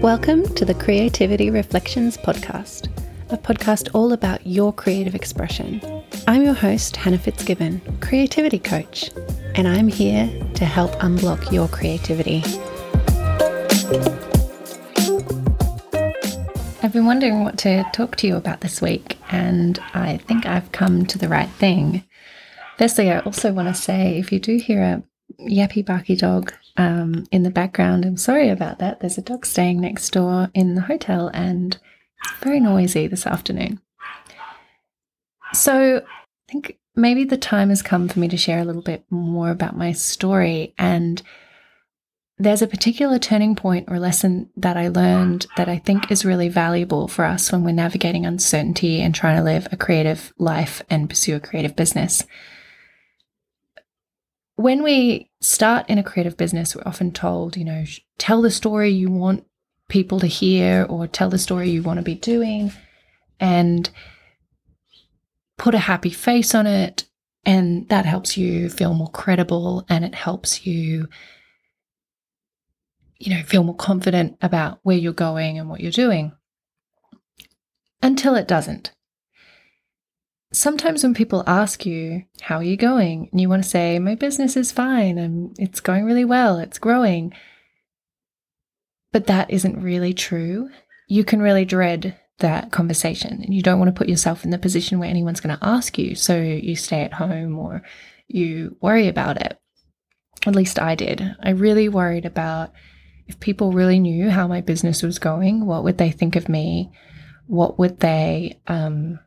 Welcome to the Creativity Reflections Podcast, a podcast all about your creative expression. I'm your host, Hannah Fitzgibbon, creativity coach, and I'm here to help unblock your creativity. I've been wondering what to talk to you about this week, and I think I've come to the right thing. Firstly, I also want to say if you do hear a yappy barky dog um, in the background. I'm sorry about that. There's a dog staying next door in the hotel and very noisy this afternoon. So I think maybe the time has come for me to share a little bit more about my story. And there's a particular turning point or lesson that I learned that I think is really valuable for us when we're navigating uncertainty and trying to live a creative life and pursue a creative business when we start in a creative business, we're often told, you know, tell the story you want people to hear or tell the story you want to be doing and put a happy face on it. And that helps you feel more credible and it helps you, you know, feel more confident about where you're going and what you're doing until it doesn't sometimes when people ask you, How are you going? and you want to say, My business is fine and it's going really well, it's growing. But that isn't really true. You can really dread that conversation and you don't want to put yourself in the position where anyone's going to ask you. So you stay at home or you worry about it. At least I did. I really worried about if people really knew how my business was going, what would they think of me? What would they um,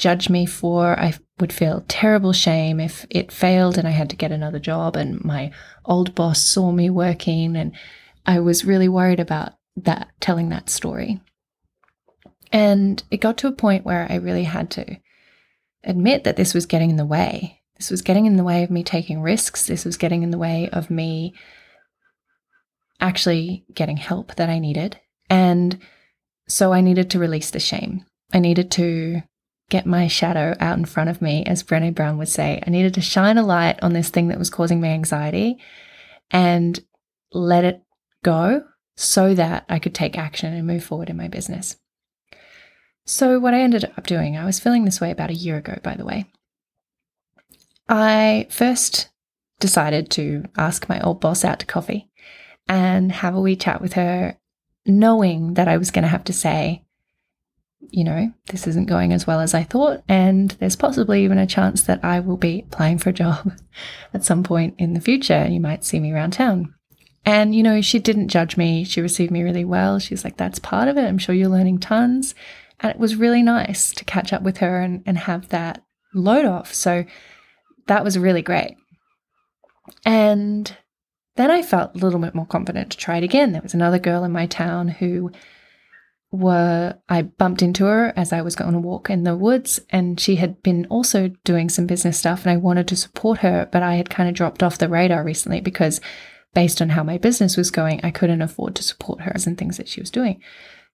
judge me for. I would feel terrible shame if it failed and I had to get another job and my old boss saw me working. And I was really worried about that, telling that story. And it got to a point where I really had to admit that this was getting in the way. This was getting in the way of me taking risks. This was getting in the way of me actually getting help that I needed. And so I needed to release the shame. I needed to get my shadow out in front of me, as Brene Brown would say. I needed to shine a light on this thing that was causing me anxiety and let it go so that I could take action and move forward in my business. So, what I ended up doing, I was feeling this way about a year ago, by the way. I first decided to ask my old boss out to coffee and have a wee chat with her, knowing that I was going to have to say, you know, this isn't going as well as I thought, and there's possibly even a chance that I will be applying for a job at some point in the future. You might see me around town. And, you know, she didn't judge me. She received me really well. She's like, that's part of it. I'm sure you're learning tons. And it was really nice to catch up with her and, and have that load off. So that was really great. And then I felt a little bit more confident to try it again. There was another girl in my town who were I bumped into her as I was going to walk in the woods, and she had been also doing some business stuff, and I wanted to support her, but I had kind of dropped off the radar recently because, based on how my business was going, I couldn't afford to support her and things that she was doing.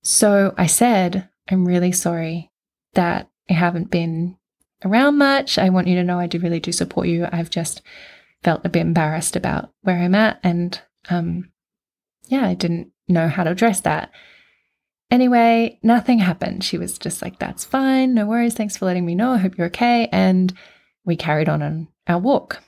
So I said, I'm really sorry that I haven't been around much. I want you to know I do really do support you. I've just felt a bit embarrassed about where I'm at, and um, yeah, I didn't know how to address that. Anyway, nothing happened. She was just like, that's fine. No worries. Thanks for letting me know. I hope you're okay. And we carried on on our walk.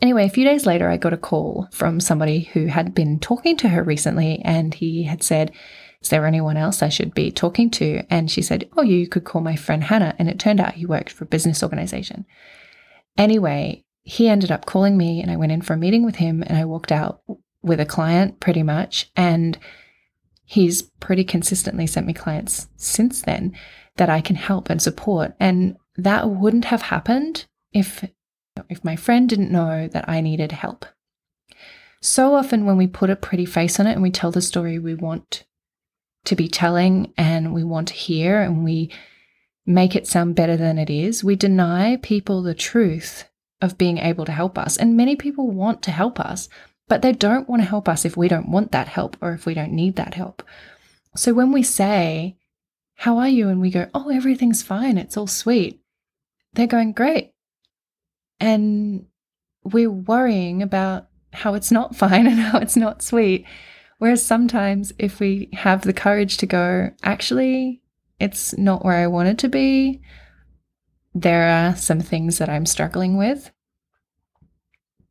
Anyway, a few days later, I got a call from somebody who had been talking to her recently, and he had said, Is there anyone else I should be talking to? And she said, Oh, you could call my friend Hannah. And it turned out he worked for a business organization. Anyway, he ended up calling me, and I went in for a meeting with him, and I walked out with a client pretty much. And he's pretty consistently sent me clients since then that I can help and support. And that wouldn't have happened if if my friend didn't know that I needed help. So often when we put a pretty face on it and we tell the story we want to be telling and we want to hear and we make it sound better than it is, we deny people the truth of being able to help us. And many people want to help us, but they don't want to help us if we don't want that help or if we don't need that help. So when we say, How are you? and we go, Oh, everything's fine, it's all sweet, they're going, Great. And we're worrying about how it's not fine and how it's not sweet. Whereas sometimes if we have the courage to go, actually, it's not where I wanted to be. There are some things that I'm struggling with.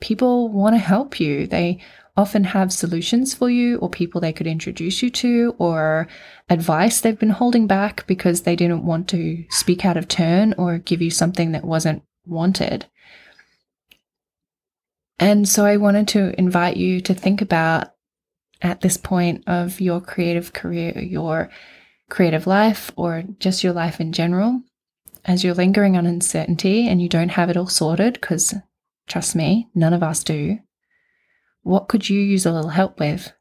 People want to help you. They often have solutions for you, or people they could introduce you to, or advice they've been holding back because they didn't want to speak out of turn or give you something that wasn't wanted. And so I wanted to invite you to think about at this point of your creative career, your creative life, or just your life in general, as you're lingering on uncertainty and you don't have it all sorted, because trust me, none of us do. What could you use a little help with?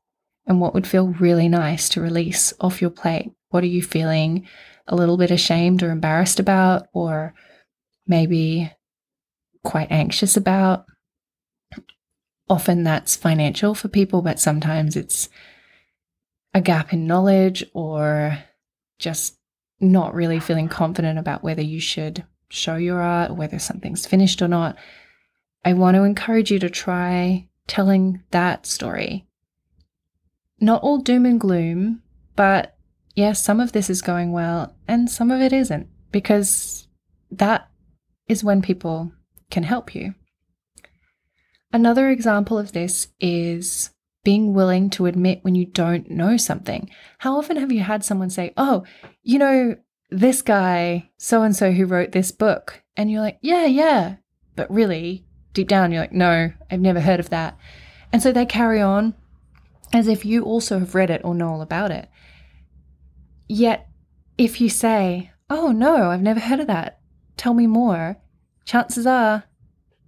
And what would feel really nice to release off your plate? What are you feeling a little bit ashamed or embarrassed about, or maybe quite anxious about? often that's financial for people, but sometimes it's a gap in knowledge or just not really feeling confident about whether you should show your art, whether something's finished or not. I want to encourage you to try telling that story. Not all doom and gloom, but yes, some of this is going well and some of it isn't, because that is when people can help you. Another example of this is being willing to admit when you don't know something. How often have you had someone say, Oh, you know, this guy, so and so, who wrote this book? And you're like, Yeah, yeah. But really, deep down, you're like, No, I've never heard of that. And so they carry on as if you also have read it or know all about it. Yet, if you say, Oh, no, I've never heard of that, tell me more, chances are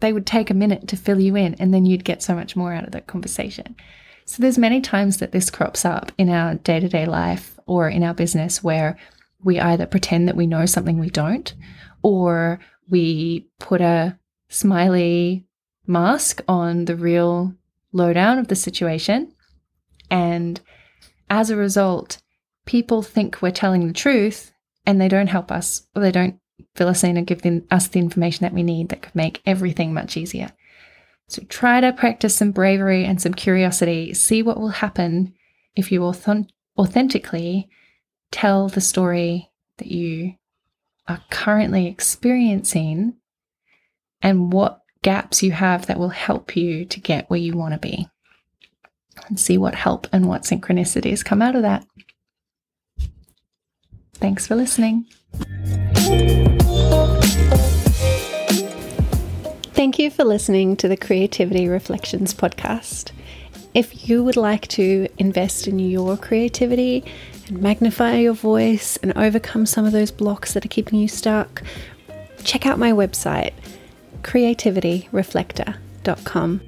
they would take a minute to fill you in and then you'd get so much more out of that conversation. So there's many times that this crops up in our day-to-day life or in our business where we either pretend that we know something we don't or we put a smiley mask on the real lowdown of the situation and as a result people think we're telling the truth and they don't help us or they don't fill us in and give them, us the information that we need that could make everything much easier. So try to practice some bravery and some curiosity. See what will happen if you authentically tell the story that you are currently experiencing and what gaps you have that will help you to get where you want to be. And see what help and what synchronicities come out of that. Thanks for listening. Thank you for listening to the Creativity Reflections podcast. If you would like to invest in your creativity and magnify your voice and overcome some of those blocks that are keeping you stuck, check out my website, creativityreflector.com.